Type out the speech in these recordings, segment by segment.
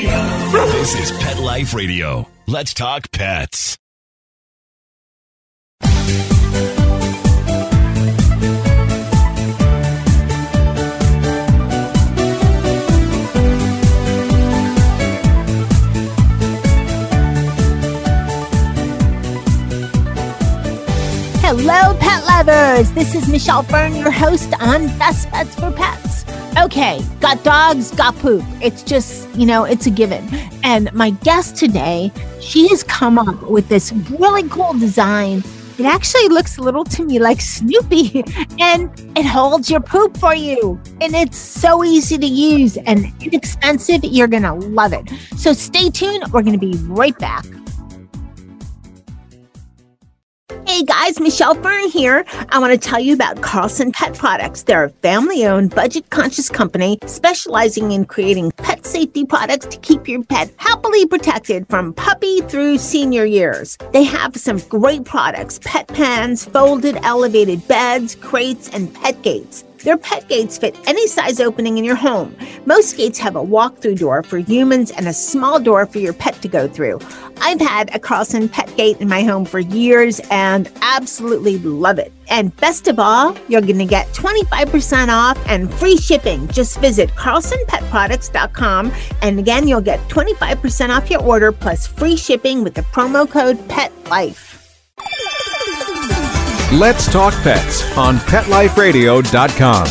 This is Pet Life Radio. Let's talk pets. Hello, pet lovers. This is Michelle Fern, your host on Best Bets for Pets. Okay, got dogs, got poop. It's just, you know, it's a given. And my guest today, she has come up with this really cool design. It actually looks a little to me like Snoopy and it holds your poop for you. And it's so easy to use and inexpensive. You're going to love it. So stay tuned. We're going to be right back. Hey guys, Michelle Fern here. I want to tell you about Carlson Pet Products. They're a family owned, budget conscious company specializing in creating pet safety products to keep your pet happily protected from puppy through senior years. They have some great products pet pans, folded elevated beds, crates, and pet gates. Their pet gates fit any size opening in your home. Most gates have a walk through door for humans and a small door for your pet to go through. I've had a Carlson pet gate in my home for years and absolutely love it. And best of all, you're going to get 25% off and free shipping. Just visit carlsonpetproducts.com. And again, you'll get 25% off your order plus free shipping with the promo code PETLIFE. Let's Talk Pets on PetLifeRadio.com.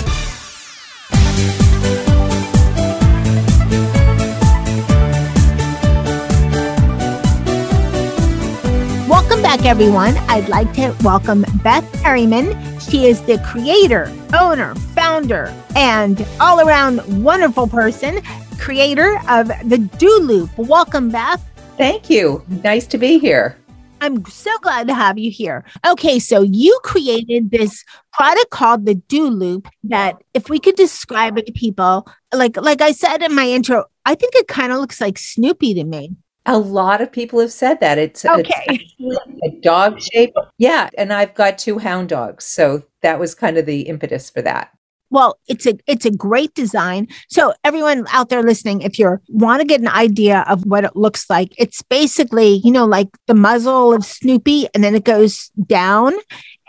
Welcome back, everyone. I'd like to welcome Beth Harriman. She is the creator, owner, founder, and all around wonderful person, creator of the Do Loop. Welcome, Beth. Thank you. Nice to be here. I'm so glad to have you here. Okay, so you created this product called the Do Loop that if we could describe it to people, like like I said in my intro, I think it kind of looks like Snoopy to me. A lot of people have said that. It's, okay. it's a dog shape. Yeah, and I've got two hound dogs, so that was kind of the impetus for that. Well, it's a it's a great design. So everyone out there listening, if you want to get an idea of what it looks like, it's basically, you know, like the muzzle of Snoopy and then it goes down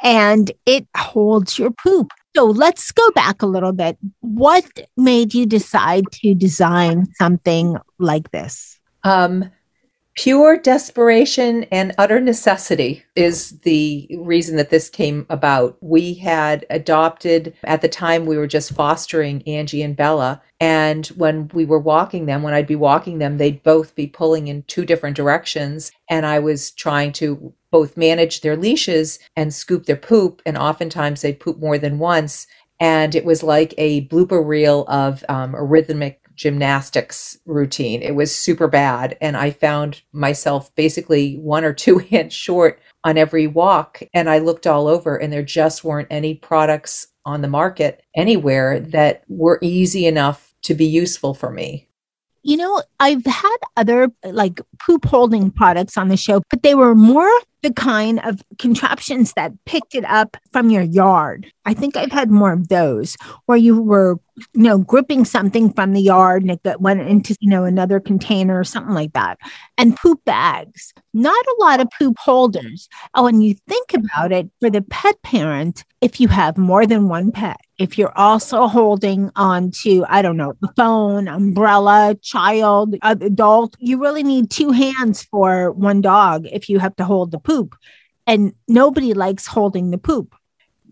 and it holds your poop. So let's go back a little bit. What made you decide to design something like this? Um Pure desperation and utter necessity is the reason that this came about. We had adopted, at the time, we were just fostering Angie and Bella. And when we were walking them, when I'd be walking them, they'd both be pulling in two different directions. And I was trying to both manage their leashes and scoop their poop. And oftentimes they'd poop more than once. And it was like a blooper reel of um, a rhythmic gymnastics routine. It was super bad. And I found myself basically one or two hands short on every walk. And I looked all over, and there just weren't any products on the market anywhere that were easy enough to be useful for me. You know, I've had other like poop holding products on the show, but they were more the kind of contraptions that picked it up from your yard. I think I've had more of those where you were, you know, gripping something from the yard and it went into, you know, another container or something like that. And poop bags, not a lot of poop holders. Oh, and you think about it for the pet parent, if you have more than one pet, if you're also holding on to, I don't know, the phone, umbrella, child, adult, you really need two hands for one dog if you have to hold the poop. And nobody likes holding the poop.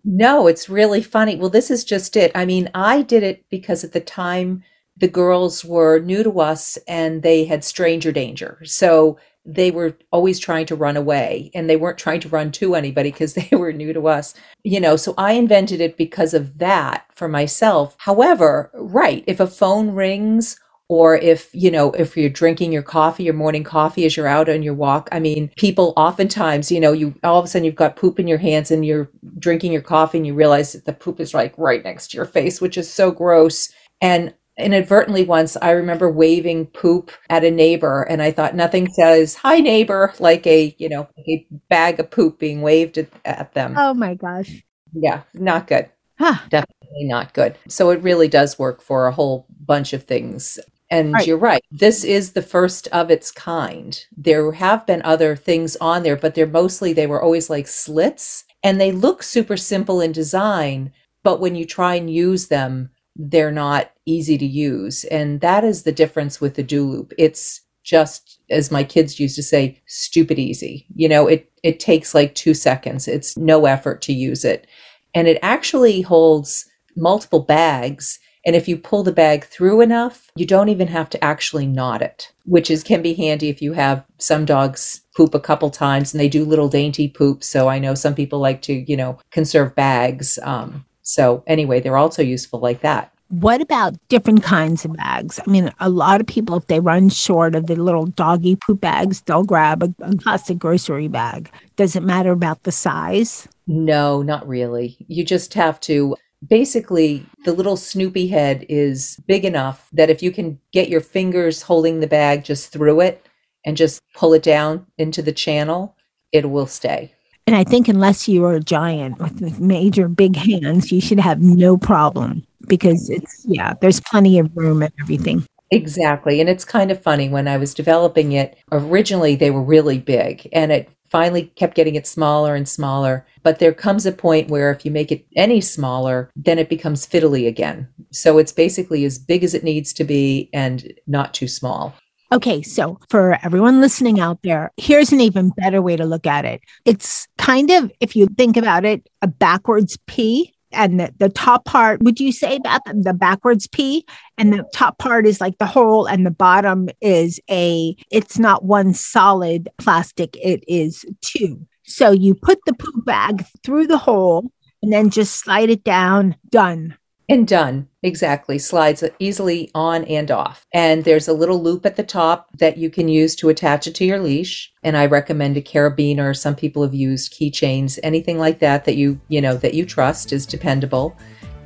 No, it's really funny. Well, this is just it. I mean, I did it because at the time the girls were new to us and they had stranger danger. So they were always trying to run away and they weren't trying to run to anybody because they were new to us. You know, so I invented it because of that for myself. However, right, if a phone rings or if you know if you're drinking your coffee your morning coffee as you're out on your walk i mean people oftentimes you know you all of a sudden you've got poop in your hands and you're drinking your coffee and you realize that the poop is like right next to your face which is so gross. And inadvertently once i remember waving poop at a neighbor and i thought nothing says hi neighbor like a you know a bag of poop being waved at, at them. Oh my gosh. Yeah not good. Huh. definitely not good. So it really does work for a whole bunch of things And Right. you're right. This is the first of its kind. There have been other things on there, but they're mostly, they were always like slits and they look super simple in design. But when you try and use them, they're not easy to use. And that is the difference with the do loop. It's just, as my kids used to say, stupid easy. You know, it, it takes like two seconds. It's no effort to use it. And it actually holds multiple bags and if you pull the bag through enough, you don't even have to actually knot it, which is can be handy if you have some dogs poop a couple times and they do little dainty poops. So I know some people like to, you know, conserve bags. Um, so anyway, they're also useful like that. What about different kinds of bags? I mean, a lot of people, if they run short of the little doggy poop bags, they'll grab a, a plastic grocery bag. Does it matter about the size? No, not really. You just have to basically the little Snoopy head is big enough that if you can get your fingers holding the bag just through it and just pull it down into the channel, it will stay. And I think unless you are a giant with major big hands, you should have no problem because it's, yeah, there's plenty of room and everything. Exactly. And it's kind of funny when I was developing it, originally they were really big and it finally kept getting it smaller and smaller. But there comes a point where if you make it any smaller, then it becomes fiddly again. So it's basically as big as it needs to be and not too small. Okay, so for everyone listening out there, here's an even better way to look at it. It's kind of, if you think about it, a backwards P. And the, the top part, would you say that the backwards P? And the top part is like the hole, and the bottom is a, it's not one solid plastic, it is two. So you put the poop bag through the hole and then just slide it down, done. And done. Exactly. Slides easily on and off. And there's a little loop at the top that you can use to attach it to your leash. And I recommend a carabiner. Some people have used keychains, anything like that that you, you know, that you trust is dependable.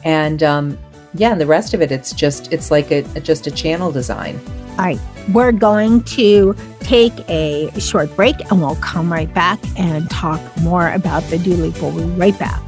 And um, yeah, and the rest of it, it's just, it's like a, just a channel design. All right, we're going to take a short break and we'll come right back and talk more about the do loop. We'll be right back.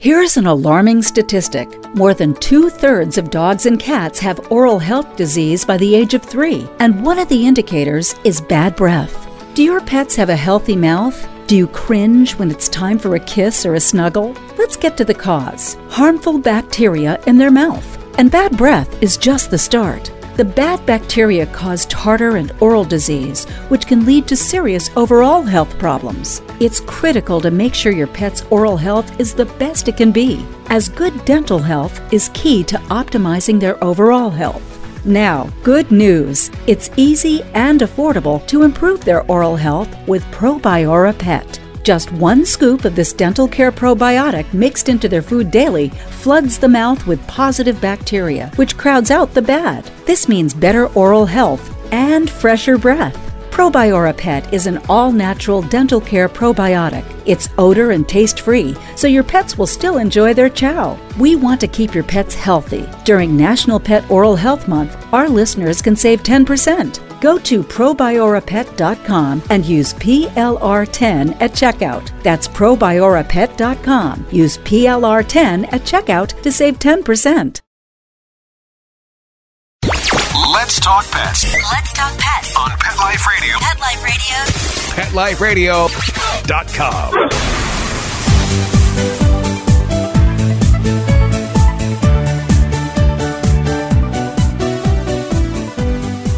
Here's an alarming statistic more than two thirds of dogs and cats have oral health disease by the age of three, and one of the indicators is bad breath. Do your pets have a healthy mouth? Do you cringe when it's time for a kiss or a snuggle? Let's get to the cause harmful bacteria in their mouth. And bad breath is just the start. The bad bacteria cause tartar and oral disease, which can lead to serious overall health problems. It's critical to make sure your pet's oral health is the best it can be, as good dental health is key to optimizing their overall health. Now, good news! It's easy and affordable to improve their oral health with Probiora Pet. Just one scoop of this dental care probiotic mixed into their food daily floods the mouth with positive bacteria, which crowds out the bad. This means better oral health and fresher breath. Probiora Pet is an all natural dental care probiotic. It's odor and taste free, so your pets will still enjoy their chow. We want to keep your pets healthy. During National Pet Oral Health Month, our listeners can save 10%. Go to probiorapet.com and use PLR10 at checkout. That's probiorapet.com. Use PLR10 at checkout to save 10%. Let's talk pets Let's talk pets. on Pet Life Radio. Pet Life Radio. PetLifeRadio.com.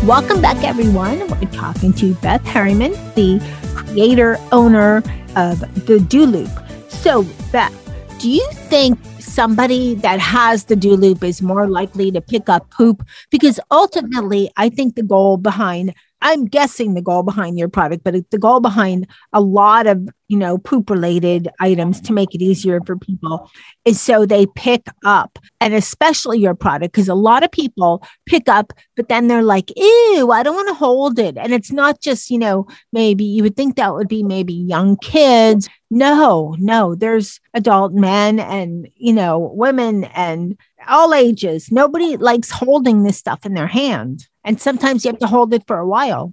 Welcome back, everyone. We're talking to Beth Harriman, the creator, owner of the Do Loop. So, Beth, do you think somebody that has the Do Loop is more likely to pick up poop? Because ultimately, I think the goal behind I'm guessing the goal behind your product, but the goal behind a lot of, you know, poop related items to make it easier for people is so they pick up and especially your product because a lot of people pick up but then they're like ew i don't want to hold it and it's not just you know maybe you would think that would be maybe young kids no no there's adult men and you know women and all ages nobody likes holding this stuff in their hand and sometimes you have to hold it for a while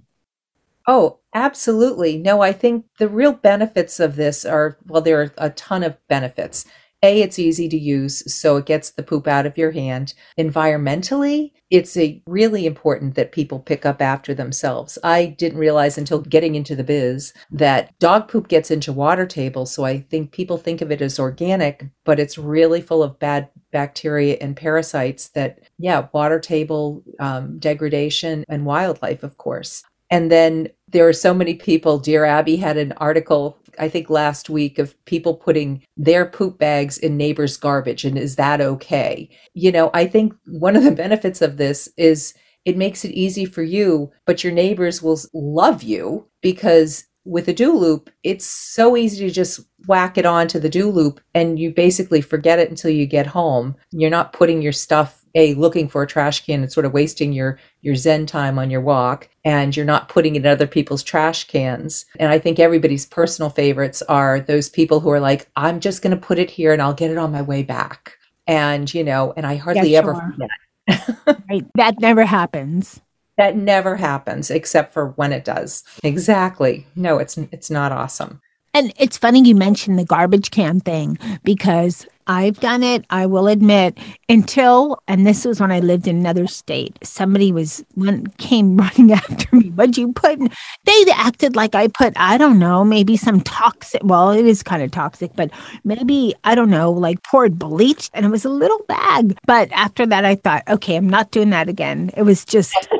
Oh, absolutely. No, I think the real benefits of this are well, there are a ton of benefits. A, it's easy to use, so it gets the poop out of your hand. Environmentally, it's a really important that people pick up after themselves. I didn't realize until getting into the biz that dog poop gets into water tables. So I think people think of it as organic, but it's really full of bad bacteria and parasites that, yeah, water table um, degradation and wildlife, of course. And then there are so many people. Dear Abby had an article, I think last week, of people putting their poop bags in neighbors' garbage. And is that okay? You know, I think one of the benefits of this is it makes it easy for you, but your neighbors will love you because with a do loop, it's so easy to just whack it onto the do loop and you basically forget it until you get home. You're not putting your stuff a looking for a trash can and sort of wasting your your zen time on your walk and you're not putting it in other people's trash cans and i think everybody's personal favorites are those people who are like i'm just going to put it here and i'll get it on my way back and you know and i hardly Yeah, ever forget Right. That never happens. That never happens except for when it does exactly no it's it's not awesome And it's funny you mentioned the garbage can thing because I've done it, I will admit, until, and this was when I lived in another state. Somebody was, one came running after me. What'd you put? in-" They acted like I put, I don't know, maybe some toxic, well, it is kind of toxic, but maybe, I don't know, like poured bleach and it was a little bag. But after that, I thought, okay, I'm not doing that again. It was just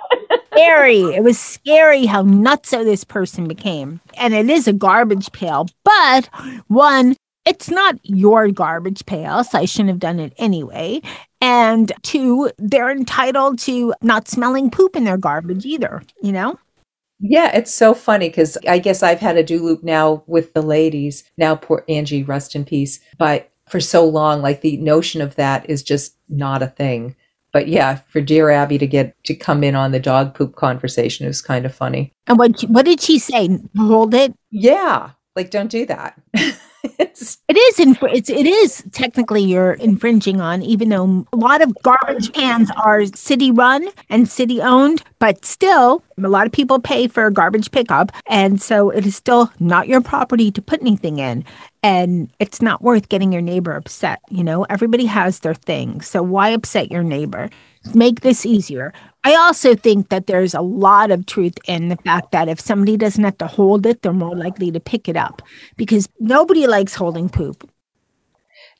scary. It was scary how nutso this person became. And it is a garbage pail, but one, it's not your garbage pail, so I shouldn't have done it anyway. And two, they're entitled to not smelling poop in their garbage either, you know? Yeah, it's so funny because I guess I've had a do loop now with the ladies. Now, poor Angie, rest in peace. But for so long, like the notion of that is just not a thing. But yeah, for dear Abby to get to come in on the dog poop conversation is kind of funny. And what what did she say? Hold it. Yeah, like don't do that. It is infr- it's it is technically you're infringing on, even though a lot of garbage cans are city run and city owned, but still a lot of people pay for garbage pickup, and so it is still not your property to put anything in, and it's not worth getting your neighbor upset. You know, everybody has their thing, so why upset your neighbor? Make this easier. I also think that there's a lot of truth in the fact that if somebody doesn't have to hold it, they're more likely to pick it up because nobody likes holding poop.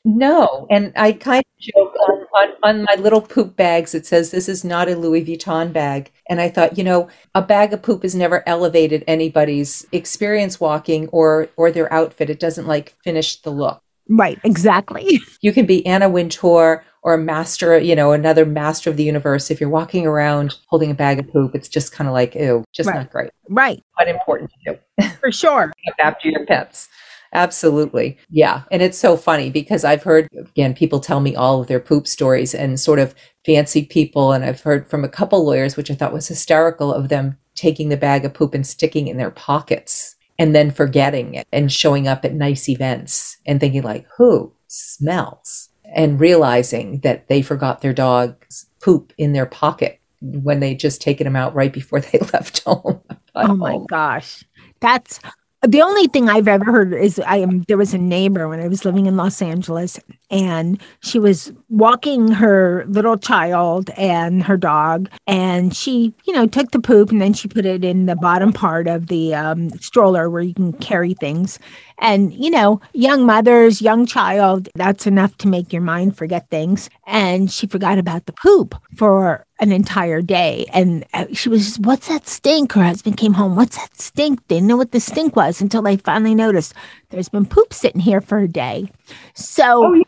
no, and I kind of joke on, on on my little poop bags. It says this is not a Louis Vuitton bag, and I thought, you know, a bag of poop has never elevated anybody's experience walking or or their outfit. It doesn't like finish the look. Right, exactly. you can be Anna Wintour or a master, you know, another master of the universe. If you're walking around holding a bag of poop, it's just kind of like, ew, just Right. not great, Right, but important to do. for sure. After your pets. Absolutely. Yeah. And it's so funny because I've heard, again, people tell me all of their poop stories and sort of fancy people. And I've heard from a couple lawyers, which I thought was hysterical, of them taking the bag of poop and sticking it in their pockets and then forgetting it and showing up at nice events and thinking, like, who smells? And realizing that they forgot their dog's poop in their pocket when they just taken him out right before they left home. Oh my gosh. That's the only thing I've ever heard is I am there was a neighbor when I was living in Los Angeles and she was walking her little child and her dog and she, you know, took the poop and then she put it in the bottom part of the um, stroller where you can carry things. And, you know, young mothers, young child, that's enough to make your mind forget things. And she forgot about the poop for an entire day. And uh, she was just, what's that stink? Her husband came home, what's that stink? They Didn't know what the stink was until they finally noticed there's been poop sitting here for a day. So, Oh, yeah.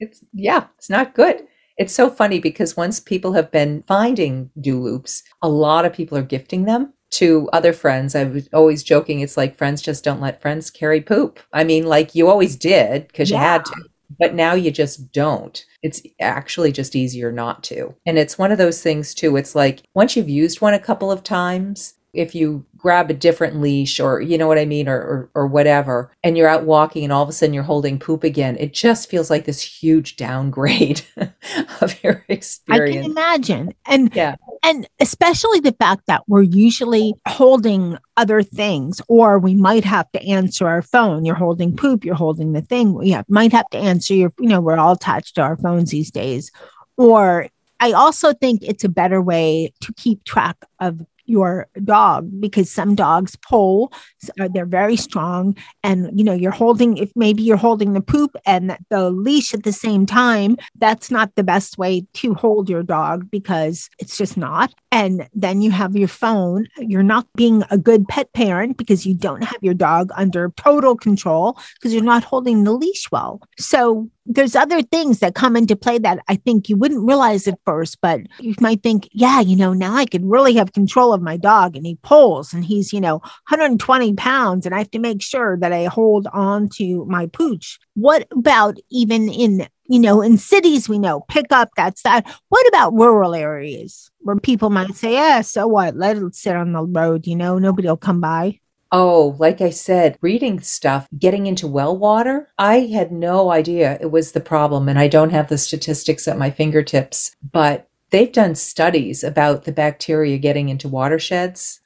It's yeah, it's not good. It's so funny because once people have been finding do loops, a lot of people are gifting them to other friends. I was always joking, it's like friends just don't let friends carry poop. I mean, like you always did because you had to, but now you just don't. It's actually just easier not to. And it's one of those things too. It's like once you've used one a couple of times, if you grab a different leash or you know what I mean or, or or whatever and you're out walking and all of a sudden you're holding poop again it just feels like this huge downgrade of your experience I can imagine. And Yeah. And especially the fact that we're usually holding other things, or we might have to answer our phone. You're holding poop, you're holding the thing. We have, might have to answer your, you know, we're all attached to our phones these days. Or I also think it's a better way to keep track of your dog because some dogs pull uh, they're very strong and you know you're holding if maybe you're holding the poop and the leash at the same time that's not the best way to hold your dog because it's just not. And then you have your phone. You're not being a good pet parent because you don't have your dog under total control because you're not holding the leash well. So there's other things that come into play that I think you wouldn't realize at first, but you might think, yeah, you know, now I could really have control of my dog and he pulls and he's, you know, 120 pounds and I have to make sure that I hold on to my pooch. What about even in, you know, in cities we know, pick up, that's that. What about rural areas where people might say, yeah, so what? Let it sit on the road, you know, nobody will come by. Oh, like I said, reading stuff, getting into well water, I had no idea it was the problem. And I don't have the statistics at my fingertips, but they've done studies about the bacteria getting into watersheds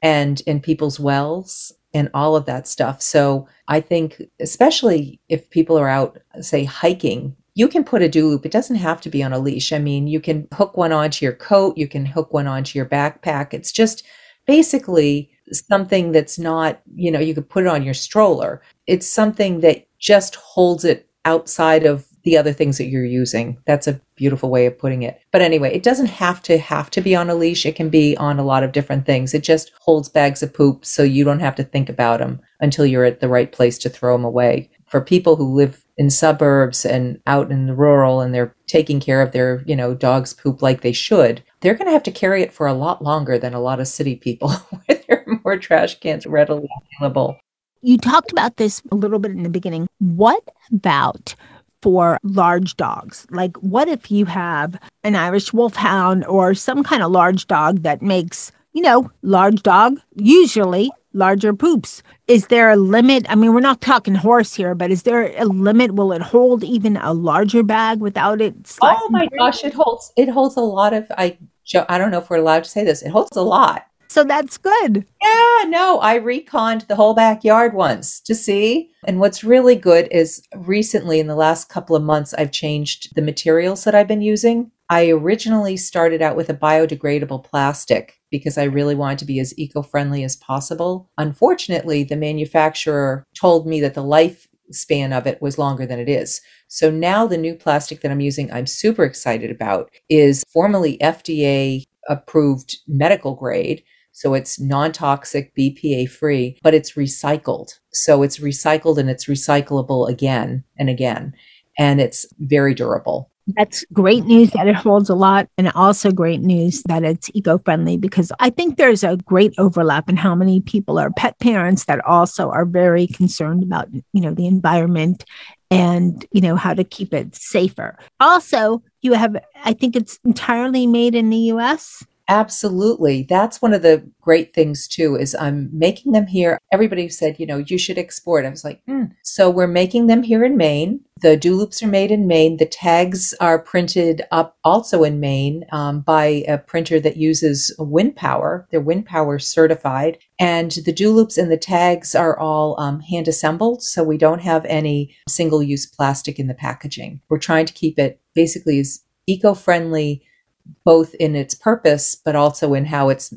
and in people's wells and all of that stuff. So I think, especially if people are out, say, hiking, you can put a do loop. It doesn't have to be on a leash. I mean, you can hook one onto your coat, you can hook one onto your backpack. It's just basically something that's not, you know, you could put it on your stroller. It's something that just holds it outside of the other things that you're using. That's a beautiful way of putting it. But anyway, it doesn't have to have to be on a leash. It can be on a lot of different things. It just holds bags of poop so you don't have to think about them until you're at the right place to throw them away. For people who live in suburbs and out in the rural and they're taking care of their, you know, dog's poop like they should, they're going to have to carry it for a lot longer than a lot of city people more trash cans readily available. You talked about this a little bit in the beginning. What about for large dogs? Like, what if you have an Irish Wolfhound or some kind of large dog that makes, you know, large dog, usually larger poops. Is there a limit? I mean, we're not talking horse here, but is there a limit? Will it hold even a larger bag without it? Oh my gosh, it holds it holds a lot of I I don't know if we're allowed to say this. It holds a lot. So that's good. Yeah, no, I reconned the whole backyard once to see. And what's really good is recently in the last couple of months I've changed the materials that I've been using. I originally started out with a biodegradable plastic because I really wanted to be as eco friendly as possible. Unfortunately, the manufacturer told me that the lifespan of it was longer than it is. So now the new plastic that I'm using, I'm super excited about, is formally FDA approved medical grade. So it's non toxic, BPA free, but it's recycled. So it's recycled and it's recyclable again and again. And it's very durable. That's great news that it holds a lot, and also great news that it's eco friendly because I think there's a great overlap in how many people are pet parents that also are very concerned about, you know, the environment and, you know, how to keep it safer. Also, you have, I think it's entirely made in the US. Absolutely. That's one of the great things too is I'm making them here. Everybody said, you know, you should export. I was like, mm. so we're making them here in Maine. The do loops are made in Maine. The tags are printed up also in Maine um, by a printer that uses wind power. They're wind power certified. And the do loops and the tags are all um, hand assembled. So we don't have any single use plastic in the packaging. We're trying to keep it basically as eco friendly both in its purpose, but also in how it's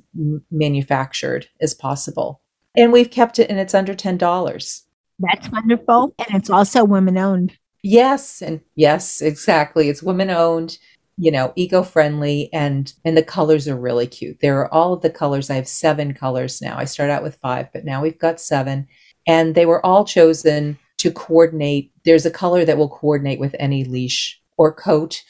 manufactured as possible. And we've kept it and it's under $10. That's wonderful. And it's also women owned. Yes. And yes, exactly. It's women owned, you know, eco friendly and, and the colors are really cute. There are all of the colors. I have seven colors now. I start out with five, but now we've got seven and they were all chosen to coordinate. There's a color that will coordinate with any leash or coat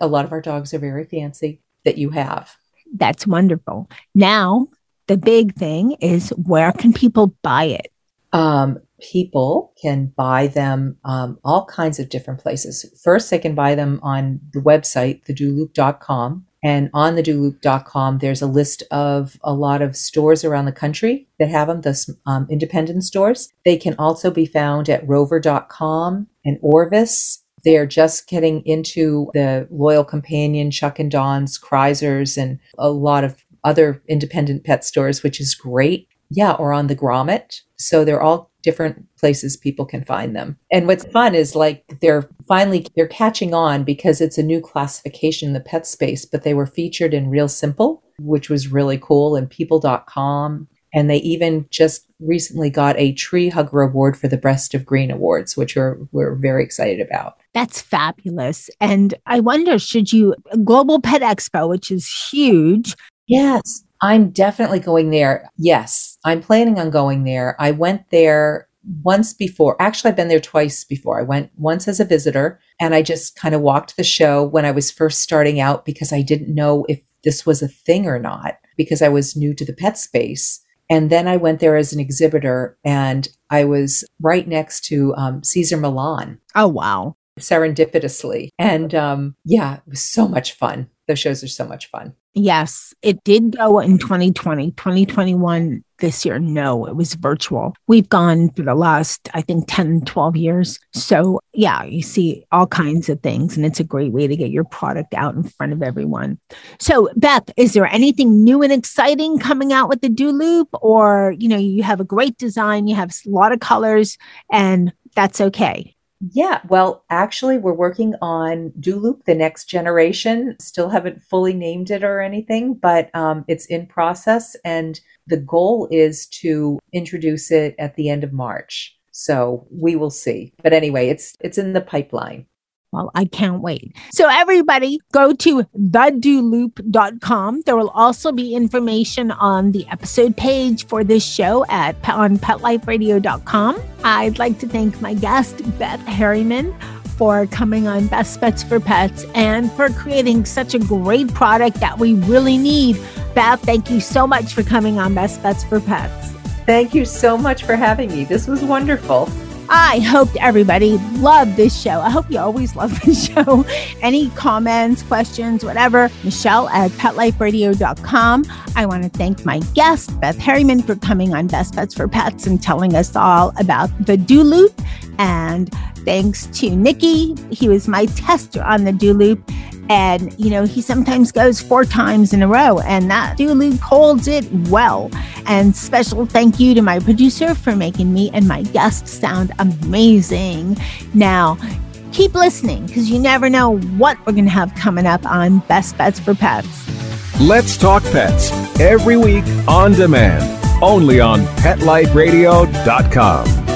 a lot of our dogs are very fancy that you have. That's wonderful. Now, the big thing is where can people buy it? Um, people can buy them um, all kinds of different places. First, they can buy them on the website, thedoloop.com. And on the doloop.com, there's a list of a lot of stores around the country that have them, the um, independent stores. They can also be found at rover.com and Orvis they're just getting into the Loyal Companion, Chuck and Don's, Krisers, and a lot of other independent pet stores, which is great. Yeah, or on the Grommet. So they're all different places people can find them. And what's fun is like they're finally they're catching on because it's a new classification in the pet space, but they were featured in Real Simple, which was really cool, and people.com. And they even just recently got a tree hugger award for the Best of Green Awards, which we're, we're very excited about. That's fabulous. And I wonder, should you, Global Pet Expo, which is huge. Yes, I'm definitely going there. Yes, I'm planning on going there. I went there once before. Actually, I've been there twice before. I went once as a visitor and I just kind of walked the show when I was first starting out because I didn't know if this was a thing or not because I was new to the pet space. And then I went there as an exhibitor and I was right next to um, Cesar Millan. Oh, wow. Serendipitously. And um, yeah, it was so much fun. Those shows are so much fun. Yes, it did go in 2020. 2021 this year, no, it was virtual. We've gone for the last, I think, 10, 12 years. So, yeah, you see all kinds of things, and it's a great way to get your product out in front of everyone. So, Beth, is there anything new and exciting coming out with the Do Loop? Or, you know, you have a great design, you have a lot of colors, and that's okay. Yeah, well, actually, we're working on Do Loop, the next generation. Still haven't fully named it or anything, but um, it's in process. And the goal is to introduce it at the end of March. So we will see. But anyway, it's it's in the pipeline. Well, I can't wait. So, everybody, go to thedoloop.com. There will also be information on the episode page for this show at on petliferadio.com. I'd like to thank my guest, Beth Harriman, for coming on Best Bets for Pets and for creating such a great product that we really need. Beth, thank you so much for coming on Best Bets for Pets. Thank you so much for having me. This was wonderful. I hope everybody loved this show. I hope you always love this show. Any comments, questions, whatever, Michelle at petliferadio.com. I want to thank my guest, Beth Harriman, for coming on Best Bets for Pets and telling us all about the Do Loop. And thanks to Nikki, he was my tester on the Do Loop. And, you know, he sometimes goes four times in a row, and that duly holds it well. And special thank you to my producer for making me and my guests sound amazing. Now, keep listening because you never know what we're going to have coming up on Best Bets for Pets. Let's Talk Pets every week on demand, only on PetLifeRadio.com.